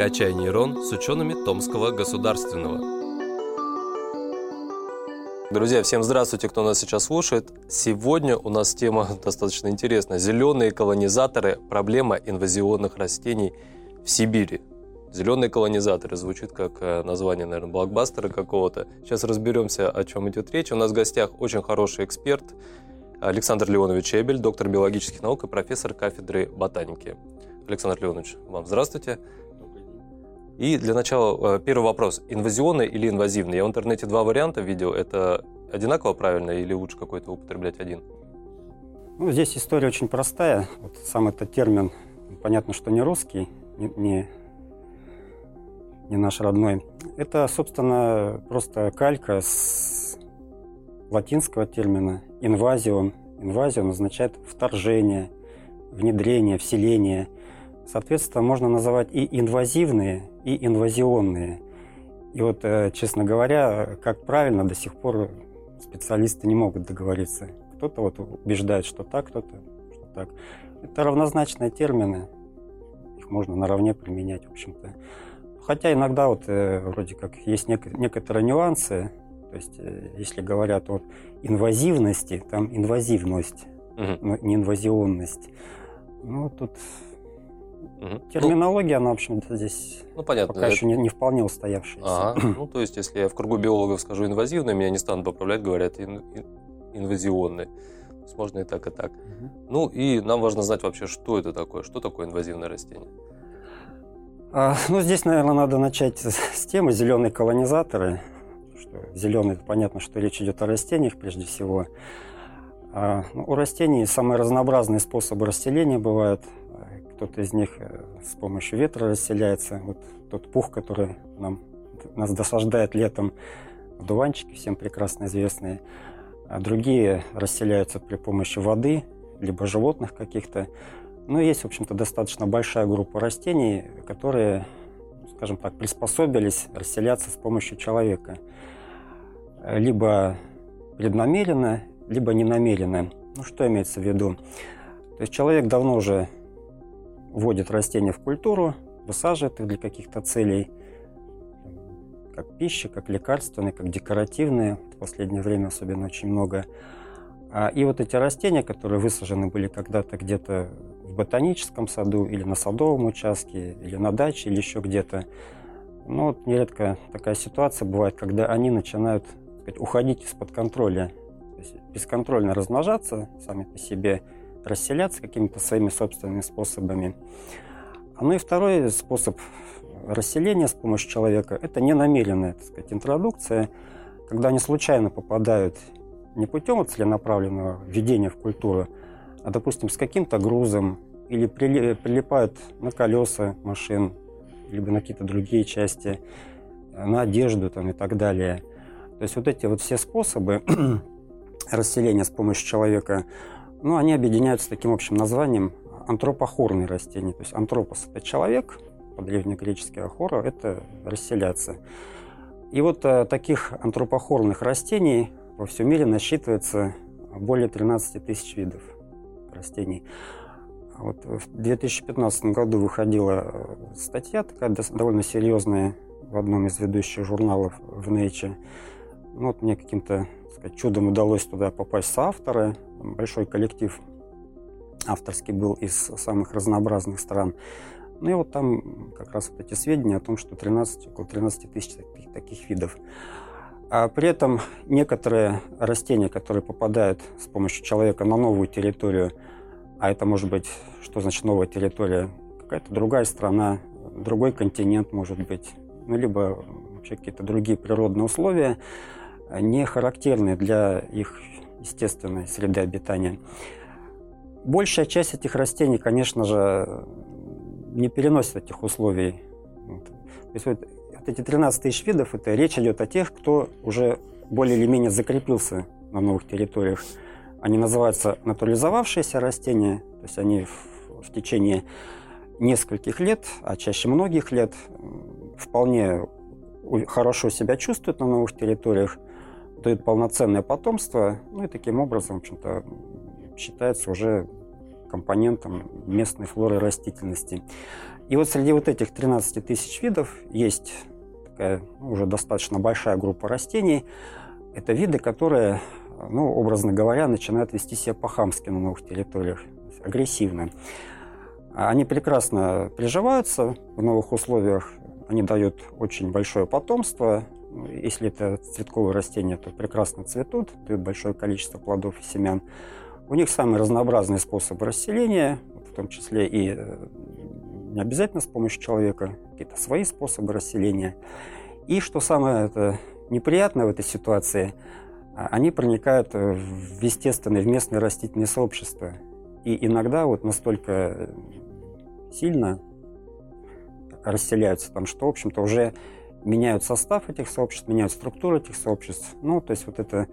«Качай нейрон» с учеными Томского государственного. Друзья, всем здравствуйте, кто нас сейчас слушает. Сегодня у нас тема достаточно интересная. Зеленые колонизаторы. Проблема инвазионных растений в Сибири. Зеленые колонизаторы звучит как э, название, наверное, блокбастера какого-то. Сейчас разберемся, о чем идет речь. У нас в гостях очень хороший эксперт Александр Леонович Эбель, доктор биологических наук и профессор кафедры ботаники. Александр Леонович, вам здравствуйте. И для начала э, первый вопрос. Инвазионный или инвазивный? Я в интернете два варианта видел. Это одинаково правильно или лучше какой-то употреблять один? Ну, здесь история очень простая. Вот сам этот термин, понятно, что не русский, не, не, не наш родной. Это, собственно, просто калька с латинского термина «инвазион». Инвазион означает вторжение, внедрение, вселение – Соответственно, можно называть и инвазивные, и инвазионные. И вот, э, честно говоря, как правильно до сих пор специалисты не могут договориться. Кто-то вот убеждает, что так, кто-то, что так. Это равнозначные термины. Их можно наравне применять, в общем-то. Хотя иногда вот э, вроде как есть нек- некоторые нюансы. То есть, э, если говорят о инвазивности, там инвазивность, угу. но не инвазионность. Ну, тут Угу. Терминология, ну, она, в общем-то, здесь ну, понятно, пока это... еще не, не вполне устоявшаяся. Ага. ну, то есть, если я в кругу биологов скажу инвазивный, меня не станут поправлять, говорят ин, ин, инвазионный. То есть, можно и так, и так. Угу. Ну, и нам важно знать вообще, что это такое, что такое инвазивное растение. А, ну, здесь, наверное, надо начать с темы зеленые колонизаторы. Что зеленый, понятно, что речь идет о растениях прежде всего. А, ну, у растений самые разнообразные способы расселения бывают – кто-то из них э, с помощью ветра расселяется. Вот тот пух, который нам, нас досаждает летом, дуванчики всем прекрасно известные. А другие расселяются при помощи воды, либо животных каких-то. Но ну, есть, в общем-то, достаточно большая группа растений, которые, скажем так, приспособились расселяться с помощью человека. Либо преднамеренно, либо ненамеренно. Ну, что имеется в виду? То есть человек давно уже вводит растения в культуру, высаживает их для каких-то целей, как пища, как лекарственные, как декоративные. В последнее время особенно очень много. А, и вот эти растения, которые высажены были когда-то где-то в ботаническом саду или на садовом участке, или на даче, или еще где-то, ну, вот нередко такая ситуация бывает, когда они начинают сказать, уходить из-под контроля, бесконтрольно размножаться сами по себе – расселяться какими-то своими собственными способами. Ну и второй способ расселения с помощью человека – это ненамеренная так сказать, интродукция, когда они случайно попадают не путем целенаправленного введения в культуру, а, допустим, с каким-то грузом или прилипают на колеса машин, либо на какие-то другие части, на одежду там, и так далее. То есть вот эти вот все способы расселения с помощью человека, ну, они объединяются таким общим названием антропохорные растения. То есть антропос – это человек, по-древнегречески ахора – это расселяться. И вот а, таких антропохорных растений во всем мире насчитывается более 13 тысяч видов растений. Вот в 2015 году выходила э, статья такая довольно серьезная в одном из ведущих журналов в Nature. Ну, вот мне каким-то сказать, чудом удалось туда попасть с. Большой коллектив авторский был из самых разнообразных стран. Ну и вот там как раз вот эти сведения о том, что 13, около 13 тысяч таких, таких видов. А при этом некоторые растения, которые попадают с помощью человека на новую территорию, а это может быть, что значит новая территория, какая-то другая страна, другой континент может быть, ну либо вообще какие-то другие природные условия, не характерны для их естественной среды обитания. Большая часть этих растений, конечно же, не переносит этих условий. То есть вот, вот эти 13 тысяч видов, это речь идет о тех, кто уже более или менее закрепился на новых территориях. Они называются натурализовавшиеся растения, то есть они в, в течение нескольких лет, а чаще многих лет, вполне хорошо себя чувствуют на новых территориях, дают полноценное потомство, ну и таким образом, в общем-то, считается уже компонентом местной флоры растительности. И вот среди вот этих 13 тысяч видов есть такая ну, уже достаточно большая группа растений. Это виды, которые, ну, образно говоря, начинают вести себя по-хамски на новых территориях, агрессивно. Они прекрасно приживаются в новых условиях, они дают очень большое потомство. Если это цветковые растения, то прекрасно цветут, дают большое количество плодов и семян. У них самые разнообразные способы расселения, в том числе и э, не обязательно с помощью человека, какие-то свои способы расселения. И что самое это неприятное в этой ситуации, а, они проникают в естественное, в местное растительное сообщество. И иногда вот настолько сильно расселяются там, что, в общем-то, уже меняют состав этих сообществ, меняют структуру этих сообществ. Ну, то есть вот это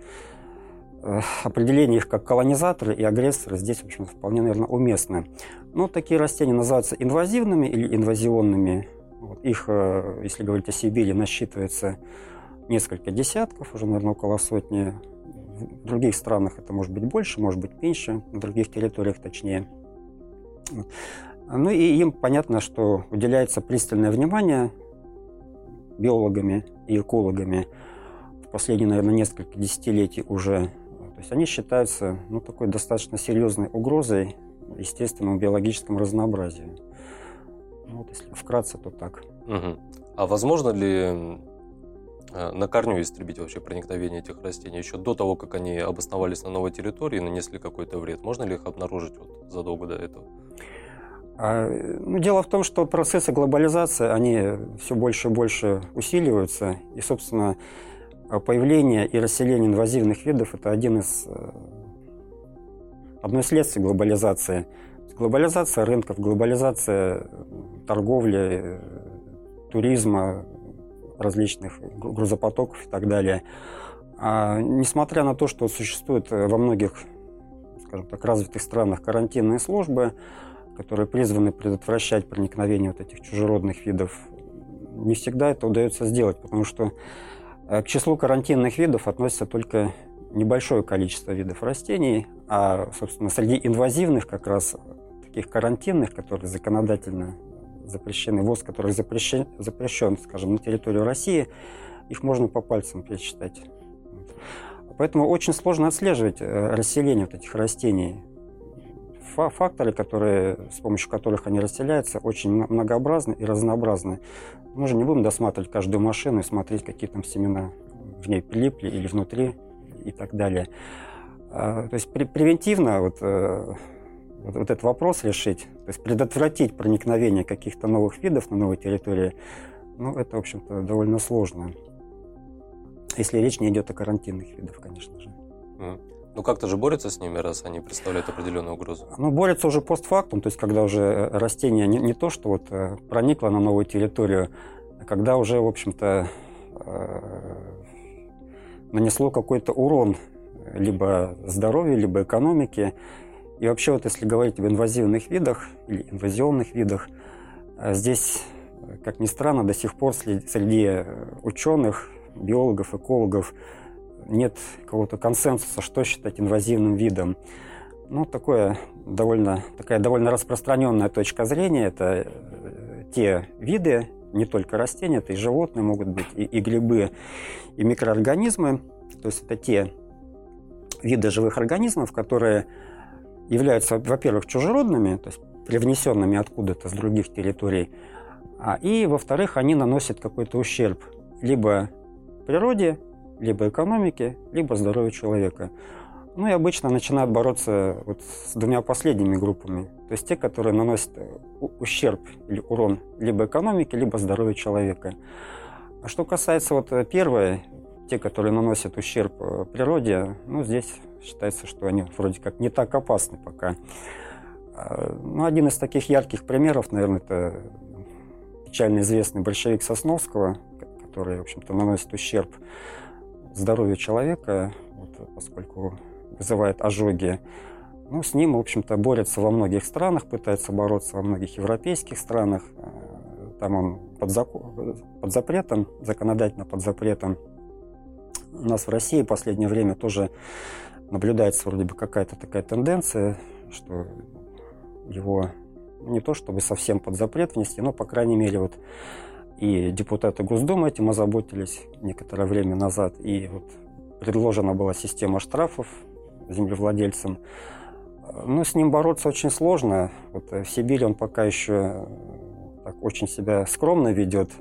э, определение их как колонизаторы и агрессоры здесь, в общем вполне, наверное, уместно. Но такие растения называются инвазивными или инвазионными. Вот их, э, если говорить о Сибири, насчитывается несколько десятков, уже, наверное, около сотни. В других странах это может быть больше, может быть меньше, на других территориях точнее. Ну и им понятно, что уделяется пристальное внимание биологами и экологами в последние, наверное, несколько десятилетий уже. То есть они считаются ну, такой достаточно серьезной угрозой естественному биологическому разнообразию. Ну, вот если вкратце, то так. Угу. А возможно ли э, на корню истребить вообще проникновение этих растений еще до того, как они обосновались на новой территории и нанесли какой-то вред? Можно ли их обнаружить вот задолго до этого? А, ну, дело в том, что процессы глобализации, они все больше и больше усиливаются. И, собственно, появление и расселение инвазивных видов – это один из, э, одно из следствий глобализации. Глобализация рынков, глобализация торговли, туризма, различных грузопотоков и так далее. А несмотря на то, что существуют во многих, скажем так, развитых странах карантинные службы, которые призваны предотвращать проникновение вот этих чужеродных видов, не всегда это удается сделать, потому что э, к числу карантинных видов относится только небольшое количество видов растений, а, собственно, среди инвазивных как раз таких карантинных, которые законодательно запрещены, ВОЗ, который запрещен, запрещен, скажем, на территорию России, их можно по пальцам пересчитать. Поэтому очень сложно отслеживать э, расселение вот этих растений факторы, которые, с помощью которых они расселяются, очень многообразны и разнообразны. Мы же не будем досматривать каждую машину и смотреть, какие там семена в ней прилипли или внутри и так далее. А, то есть превентивно вот, э, вот, вот этот вопрос решить, то есть предотвратить проникновение каких-то новых видов на новой территории, ну, это, в общем-то, довольно сложно. Если речь не идет о карантинных видах, конечно же. Ну как-то же борются с ними, раз они представляют определенную угрозу? Ну, борются уже постфактум, то есть когда уже э, растение не, не то, что вот э, проникло на новую территорию, а когда уже, в общем-то, э, нанесло какой-то урон либо здоровью, либо экономике. И вообще, вот если говорить об инвазивных видах или инвазионных видах, здесь, как ни странно, до сих пор среди ученых, биологов, экологов нет какого-то консенсуса, что считать инвазивным видом. Ну, такое довольно, такая довольно распространенная точка зрения. Это э, те виды, не только растения, это и животные могут быть, и, и грибы, и микроорганизмы. То есть это те виды живых организмов, которые являются, во-первых, чужеродными, то есть привнесенными откуда-то с других территорий, а, и, во-вторых, они наносят какой-то ущерб либо природе, либо экономики, либо здоровью человека. Ну и обычно начинают бороться вот с двумя последними группами. То есть те, которые наносят ущерб или урон либо экономике, либо здоровью человека. А что касается вот первой, те, которые наносят ущерб э, природе, ну здесь считается, что они вроде как не так опасны пока. А, ну, один из таких ярких примеров, наверное, это печально известный большевик Сосновского, который, в общем-то, наносит ущерб здоровью человека, вот, поскольку вызывает ожоги. Ну, с ним, в общем-то, борется во многих странах, пытается бороться во многих европейских странах. Э, там он под, закон, под запретом, законодательно под запретом. У нас в России в последнее время тоже наблюдается вроде бы какая-то такая тенденция, что его не то чтобы совсем под запрет внести, но, по крайней мере, вот и депутаты Госдумы этим озаботились некоторое время назад, и вот предложена была система штрафов землевладельцам. Но с ним бороться очень сложно. Вот в Сибири он пока еще так очень себя скромно ведет,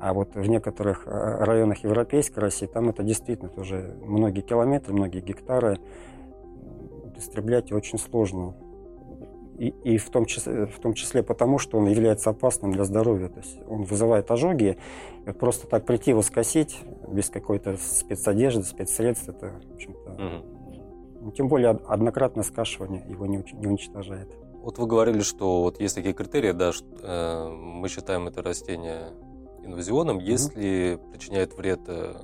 а вот в некоторых районах Европейской России там это действительно тоже многие километры, многие гектары истреблять очень сложно и, и в, том числе, в том числе потому, что он является опасным для здоровья. То есть он вызывает ожоги. И вот просто так прийти его скосить без какой-то спецодежды, спецсредств, это, в общем-то, угу. тем более однократное скашивание его не, не уничтожает. Вот вы говорили, что вот есть такие критерии, да, что, э, мы считаем это растение инвазионным, если угу. причиняет вред э,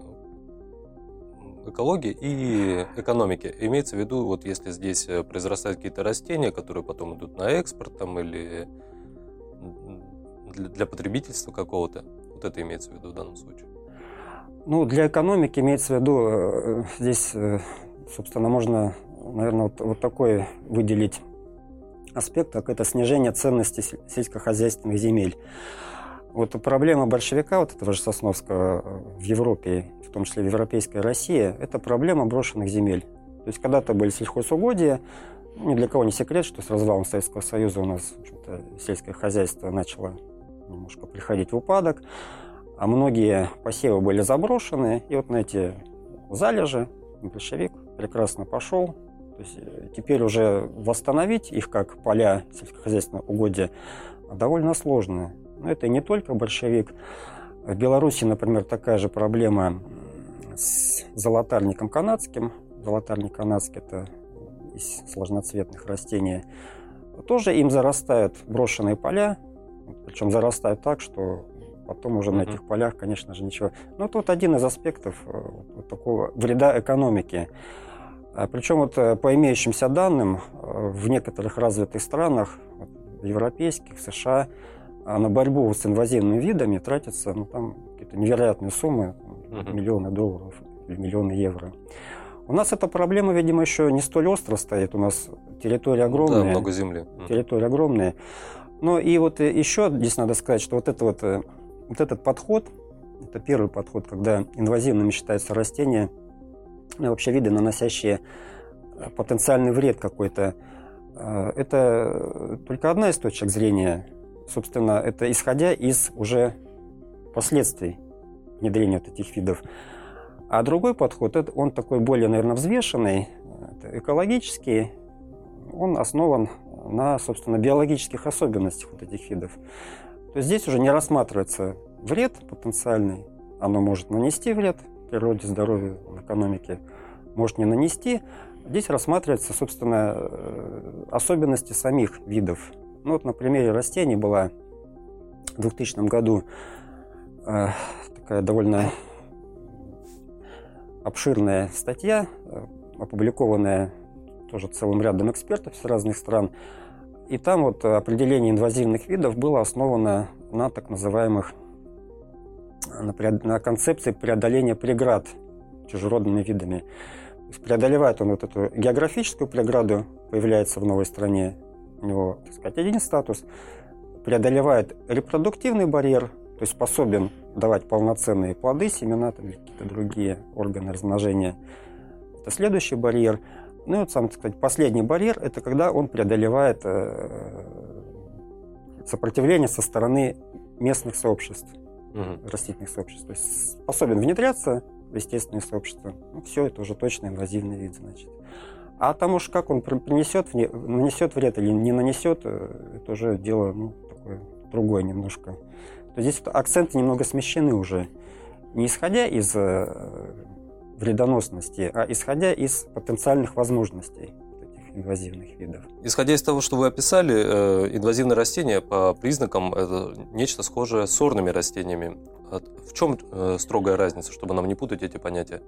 экологии и экономики. Имеется в виду, вот если здесь э, произрастают какие-то растения, которые потом идут на экспорт там, или для, потребительства какого-то, вот это имеется в виду в данном случае. Ну, для экономики имеется в виду, э, здесь, э, собственно, можно, наверное, вот, вот такой выделить аспект, как это снижение ценности сельскохозяйственных земель. Вот проблема большевика, вот этого же Сосновского в Европе, в том числе в Европейской России, это проблема брошенных земель. То есть когда-то были сельхозугодия, ни для кого не секрет, что с развалом Советского Союза у нас сельское хозяйство начало немножко приходить в упадок, а многие посевы были заброшены, и вот на эти залежи большевик прекрасно пошел. То есть э, теперь уже восстановить их как поля сельскохозяйственного угодья довольно сложно. Но это не только большевик. В Беларуси, например, такая же проблема с золотарником канадским. Золотарник канадский – это из сложноцветных растений. Тоже им зарастают брошенные поля, причем зарастают так, что потом уже mm-hmm. на этих полях, конечно же, ничего. Это вот один из аспектов э, вот такого вреда экономики. А Причем вот э, по имеющимся данным э, в некоторых развитых странах, европейских, США, а на борьбу с инвазивными видами тратятся ну, там какие-то невероятные суммы, миллионы долларов или миллионы евро. У нас эта проблема, видимо, еще не столь остро стоит. У нас территория огромная. Да, много земли. Территория огромная. Но и вот еще здесь надо сказать, что вот, это вот, э, вот этот подход, это первый подход, когда инвазивными считаются растения, ну, вообще виды, наносящие э, потенциальный вред какой-то. Э, это только одна из точек зрения собственно, это исходя из уже последствий внедрения вот этих видов. А другой подход, он такой более, наверное, взвешенный, экологический, он основан на, собственно, биологических особенностях вот этих видов. То есть здесь уже не рассматривается вред потенциальный, оно может нанести вред природе, здоровью, экономике, может не нанести. Здесь рассматриваются, собственно, э, особенности самих видов. Ну вот на примере растений была в 2000 году э, такая довольно обширная статья, э, опубликованная тоже целым рядом экспертов с разных стран. И там вот определение инвазивных видов было основано на так называемых на, на концепции преодоления преград чужеродными видами. Преодолевает он вот эту географическую преграду, появляется в новой стране, у него, так сказать, один статус, преодолевает репродуктивный барьер, то есть способен давать полноценные плоды, семена там, или какие-то другие органы размножения. Это следующий барьер. Ну и вот сам, так сказать, последний барьер – это когда он преодолевает э, сопротивление со стороны местных сообществ, угу. растительных сообществ. То есть способен внедряться естественные сообщества. Ну, все, это уже точно инвазивный вид, значит. А там уж как он принесет, нанесет вред или не нанесет, э, это уже дело ну, такое другое немножко. То здесь вот акценты немного смещены уже. Не исходя из э, вредоносности, а исходя из потенциальных возможностей инвазивных видов. Исходя из того, что вы описали, э, инвазивные растения по признакам это нечто схожее с сорными растениями. В чем строгая разница, чтобы нам не путать эти понятия?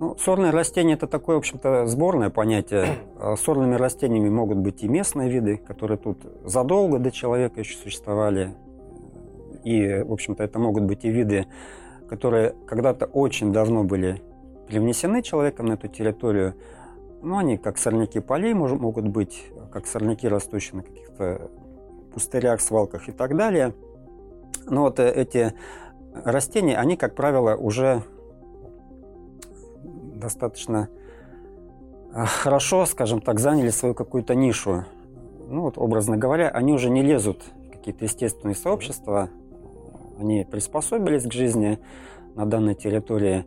Ну, сорные растения – это такое, в общем-то, сборное понятие. А сорными растениями могут быть и местные виды, которые тут задолго до человека еще существовали. И, в общем-то, это могут быть и виды, которые когда-то очень давно были привнесены человеком на эту территорию. Ну, они как сорняки полей могут быть, как сорняки, растущие на каких-то пустырях, свалках и так далее. Но вот э, эти растения, они, как правило, уже достаточно э, хорошо, скажем так, заняли свою какую-то нишу. Ну вот, образно говоря, они уже не лезут в какие-то естественные сообщества, они приспособились к жизни на данной территории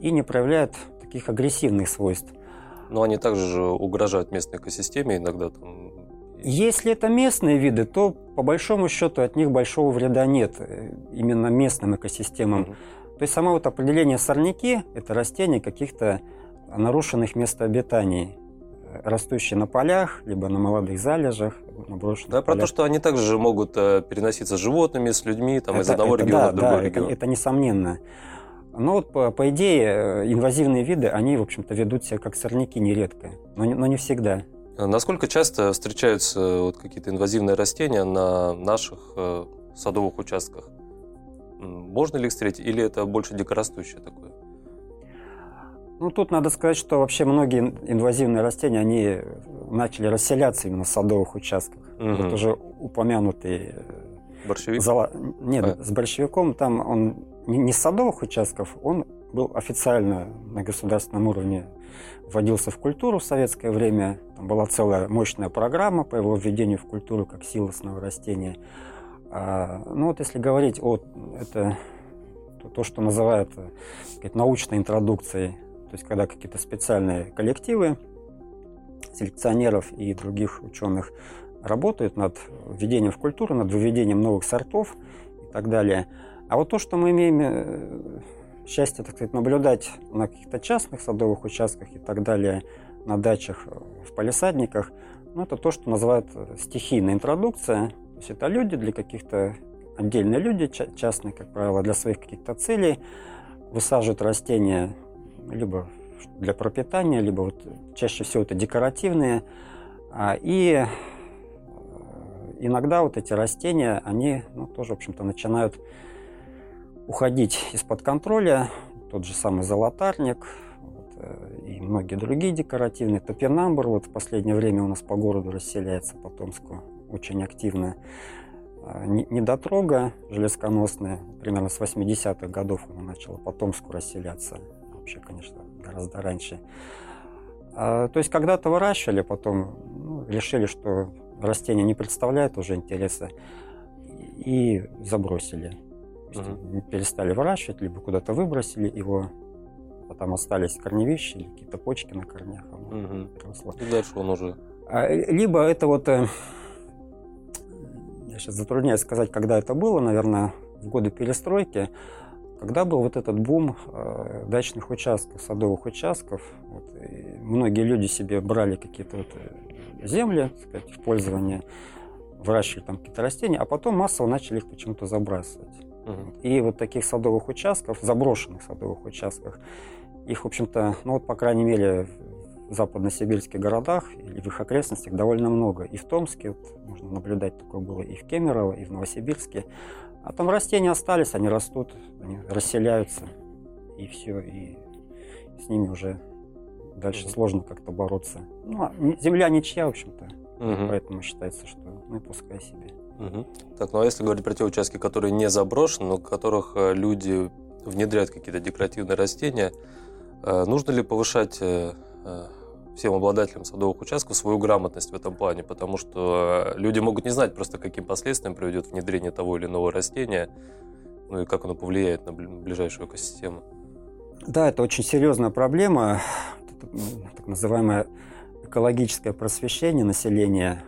и не проявляют таких агрессивных свойств. Но они также угрожают местной экосистеме иногда. Там... Если это местные виды, то по большому счету от них большого вреда нет э, именно местным экосистемам. Угу. То есть само вот определение сорняки – это растения каких-то нарушенных мест обитаний, э, растущие на полях, либо на молодых залежах, на брошенных Да, полях. про то, что они также могут э, переноситься с животными, с людьми, там, это, из одного это, региона да, в другой да, регион. Это, это несомненно. Но вот по, по идее инвазивные виды, они, в общем-то, ведут себя как сорняки нередко, но не, но не всегда. А насколько часто встречаются вот какие-то инвазивные растения на наших э, садовых участках? Можно ли их встретить, или это больше дикорастущее такое? Ну, тут надо сказать, что вообще многие инвазивные растения, они начали расселяться именно в садовых участках. Угу. Вот уже упомянутый... Э, Борщевик? Зала... Нет, а. с борщевиком там он не с садовых участков, он был официально на государственном уровне вводился в культуру в советское время. Там была целая мощная программа по его введению в культуру как силосного растения. А, ну вот если говорить о это то, то что называют э, сказать, научной интродукцией, то есть когда какие-то специальные коллективы селекционеров и других ученых работают над введением в культуру, над выведением новых сортов и так далее – а вот то, что мы имеем э, счастье, так сказать, наблюдать на каких-то частных садовых участках и так далее, на дачах, э, в палисадниках, ну, это то, что называют э, стихийная интродукция. То есть это люди для каких-то отдельные люди, частные, как правило, для своих каких-то целей, высаживают растения либо для пропитания, либо вот чаще всего это декоративные. А, и иногда вот эти растения, они ну, тоже, в общем-то, начинают уходить из-под контроля. Тот же самый золотарник вот, э, и многие другие декоративные. Топинамбур вот в последнее время у нас по городу расселяется, по Томску, очень активно. А, недотрога железконосная, примерно с 80-х годов она начала по Томску расселяться. Вообще, конечно, гораздо раньше. А, то есть когда-то выращивали, потом ну, решили, что растение не представляет уже интереса и забросили угу. перестали выращивать, либо куда-то выбросили его, а там остались корневища или какие-то почки на корнях. Угу. переросло. И дальше он уже... А, либо это вот... Э, я сейчас затрудняюсь сказать, когда это было, наверное, в годы перестройки, когда был вот этот бум э, дачных участков, садовых участков, вот, многие люди себе брали какие-то вот э, земли так сказать, в пользование, выращивали там какие-то растения, а потом массово начали их почему-то забрасывать. И вот таких садовых участков, заброшенных садовых участках, их, в общем-то, ну вот, по крайней мере, в западносибирских городах или в их окрестностях довольно много. И в Томске, вот, можно наблюдать, такое было и в Кемерово, и в Новосибирске. А там растения остались, они растут, они расселяются, и все, и с ними уже дальше угу. сложно как-то бороться. Ну, а земля ничья, в общем-то, угу. поэтому считается, что ну пускай себе. Угу. Так, ну а если говорить про те участки, которые не заброшены, но которых э, люди внедряют какие-то декоративные растения, э, нужно ли повышать э, всем обладателям садовых участков свою грамотность в этом плане, потому что люди могут не знать просто, каким последствиям приведет внедрение того или иного растения, ну и как оно повлияет на ближайшую экосистему. Да, это очень серьезная проблема, так называемое экологическое просвещение населения –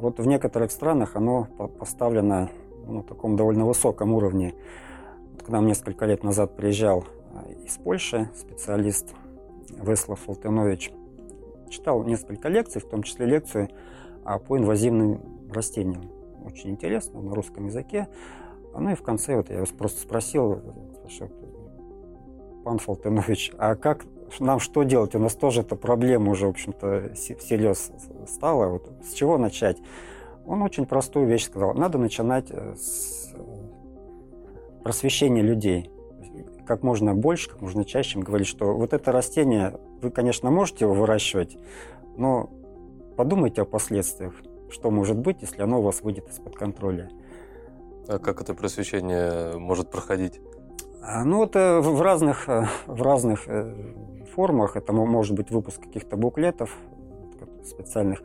вот в некоторых странах оно поставлено на таком довольно высоком уровне. К нам несколько лет назад приезжал а, из Польши специалист Веслав Фолтенович. Читал несколько лекций, в том числе лекцию по инвазивным растениям. Очень интересно, на русском языке. Ну и в конце вот я просто спросил, пан Фолтенович, а как нам что делать? У нас тоже эта проблема уже, в общем-то, всерьез стала. Вот с чего начать? Он очень простую вещь сказал. Надо начинать э, с просвещения людей. как можно больше, как можно чаще говорить, что вот это растение, вы, конечно, можете его выращивать, но подумайте о последствиях, что может быть, если оно у вас выйдет из-под контроля. А как это просвещение может проходить? А, ну, это в разных, э, в разных э, формах. Это может быть выпуск каких-то буклетов специальных,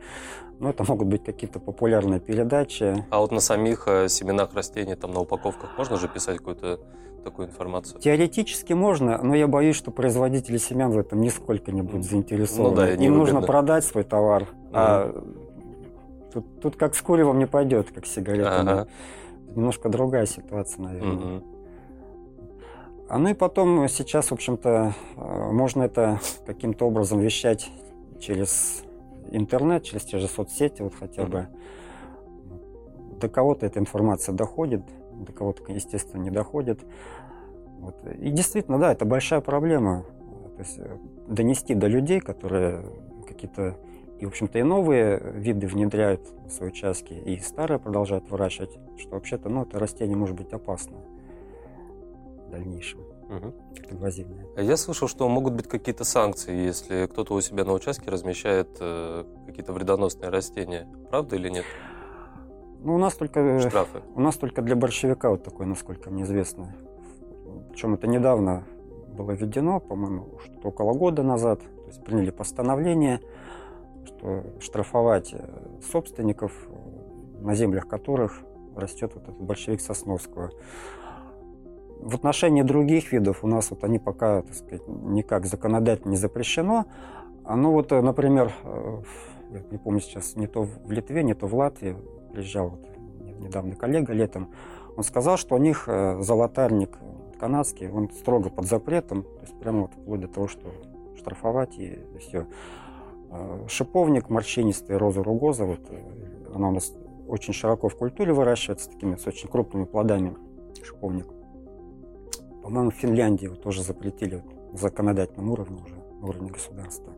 но это могут быть какие-то популярные передачи. А вот на самих э, семенах растений, там на упаковках можно же писать какую-то такую информацию? Теоретически можно, но я боюсь, что производители семян в этом нисколько не будут заинтересованы. Ну, да, Им нужно продать свой товар. Mm-hmm. А тут, тут как с куревом не пойдет, как с сигаретами. Ага. Немножко другая ситуация, наверное. Mm-hmm. А ну и потом сейчас, в общем-то, э, можно это каким-то образом вещать через интернет, через те же соцсети, вот хотя бы. До кого-то эта информация доходит, до кого-то, естественно, не доходит. Вот. И действительно, да, это большая проблема. То есть э, донести до людей, которые какие-то и, в общем-то, и новые виды внедряют в свои участки, и старые продолжают выращивать, что вообще-то, ну, это растение может быть опасно дальнейшем. Угу. Я слышал, что могут быть какие-то санкции, если кто-то у себя на участке размещает э, какие-то вредоносные растения. Правда или нет? Ну, у нас только... Штрафы. У нас только для борщевика вот такой, насколько мне известно. Причем это недавно было введено, по-моему, что около года назад. То есть приняли постановление, что штрафовать э, собственников, на землях которых растет вот этот большевик Сосновского. В отношении других видов у нас вот они пока, так сказать, никак законодательно не запрещено. Ну вот, э, например, э, я не помню сейчас, не то в Литве, не то в Латвии, приезжал вот недавно коллега летом, он сказал, что у них э, золотарник канадский, он строго под запретом, то есть прямо вот вплоть до того, что штрафовать и все. Шиповник морщинистый, роза ругоза, вот, она у нас очень широко в культуре выращивается, такими с очень крупными плодами, шиповник. По-моему, в Финляндии его тоже запретили на законодательном уровне уже, на уровне государства.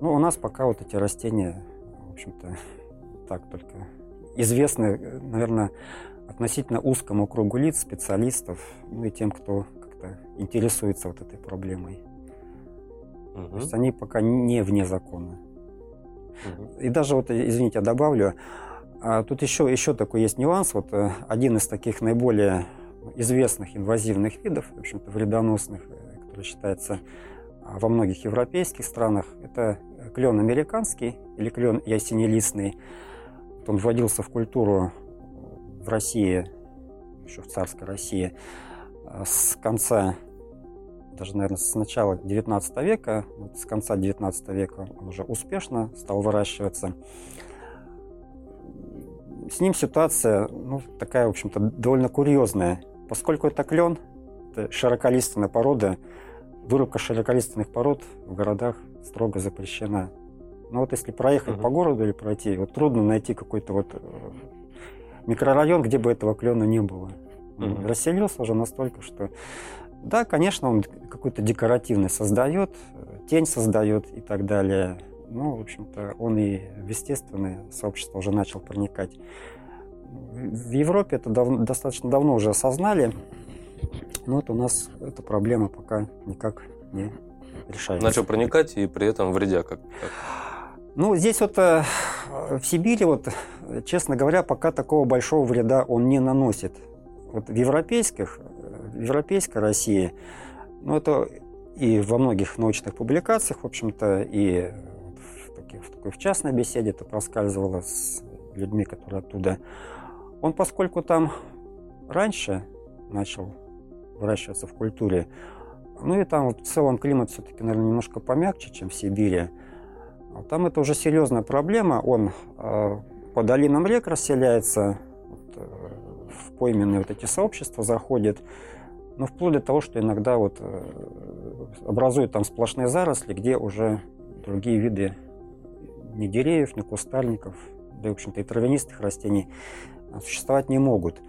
Ну, у нас пока вот эти растения, в общем-то, так только известны, наверное, относительно узкому кругу лиц, специалистов, ну и тем, кто как-то интересуется вот этой проблемой. Угу. То есть они пока не вне закона. Угу. И даже вот, извините, я добавлю, а тут еще, еще такой есть нюанс. Вот э, один из таких наиболее известных инвазивных видов, в общем-то вредоносных, э, который считается а, во многих европейских странах, это клен американский или клен ясенелистный. Он вводился в культуру в России, еще в царской России, с конца, даже, наверное, с начала 19 века, вот с конца 19 века он уже успешно стал выращиваться. С ним ситуация, ну, такая, в общем-то, довольно курьезная. Поскольку это клен, это широколиственная порода, вырубка широколиственных пород в городах строго запрещена. Но вот если проехать uh-huh. по городу или пройти, вот трудно найти какой-то вот э, микрорайон, где бы этого клена не было. Uh-huh. Расселился уже настолько, что да, конечно, он какой-то декоративный создает, тень создает и так далее. Ну, в общем-то, он и в естественное сообщество уже начал проникать. В Европе это дав достаточно давно уже осознали, но вот у нас эта проблема пока никак не решается. Начал проникать и при этом вредя как? как? Ну, здесь вот э, в Сибири, вот, честно говоря, пока такого большого вреда он не наносит. Вот в европейских, в европейской России, ну, это и во многих научных публикациях, в общем-то, и таких, в такой в частной беседе это проскальзывало с людьми, которые оттуда он, поскольку там раньше начал выращиваться в культуре, ну и там вот в целом климат все-таки, наверное, немножко помягче, чем в Сибири. А там это уже серьезная проблема. Он э, по долинам рек расселяется, вот, э, в пойменные вот эти сообщества заходит, но вплоть до того, что иногда вот э, образуют там сплошные заросли, где уже другие виды ни деревьев, ни кустарников, да и, в общем-то, и травянистых растений существовать не могут.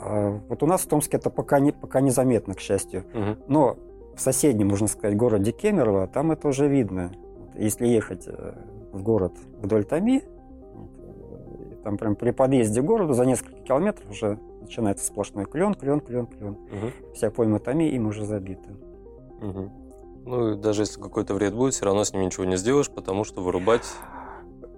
А, вот у нас в Томске это пока, не, пока незаметно, к счастью. Угу. Но в соседнем, можно сказать, городе Кемерово, там это уже видно. Если ехать э, в город вдоль Томи, там прям при подъезде к городу за несколько километров уже начинается сплошной клен, клен, клен, клен. Угу. Вся пойма томи им уже забита. Угу. Ну, и даже если какой-то вред будет, все равно с ним ничего не сделаешь, потому что вырубать...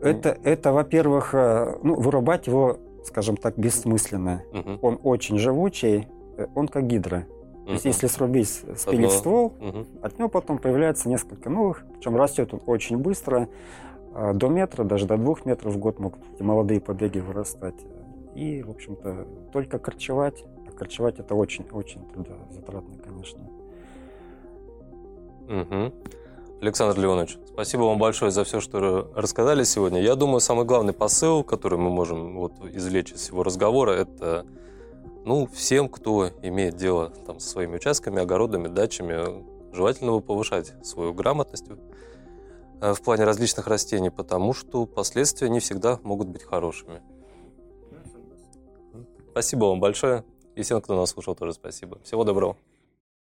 Это, это во-первых, э, ну, вырубать его, скажем так, бессмысленно. Угу. Он очень живучий, э, он как гидра. То есть, если срубить, спилить Одно- ствол, Мгм. от него потом появляется несколько новых, причем растет он очень быстро, а, до метра, даже до двух метров в год могут эти молодые побеги вырастать. И, в общем-то, только корчевать, а корчевать это очень-очень трудозатратно, конечно. Мгм. Александр Леонович, спасибо вам большое за все, что ра- рассказали сегодня. Я думаю, самый главный посыл, который мы можем вот извлечь из всего разговора, это ну, всем, кто имеет дело там, со своими участками, огородами, дачами, желательно бы повышать свою грамотность э, в плане различных растений, потому что последствия не всегда могут быть хорошими. Спасибо вам большое. И всем, кто нас слушал, тоже спасибо. Всего доброго.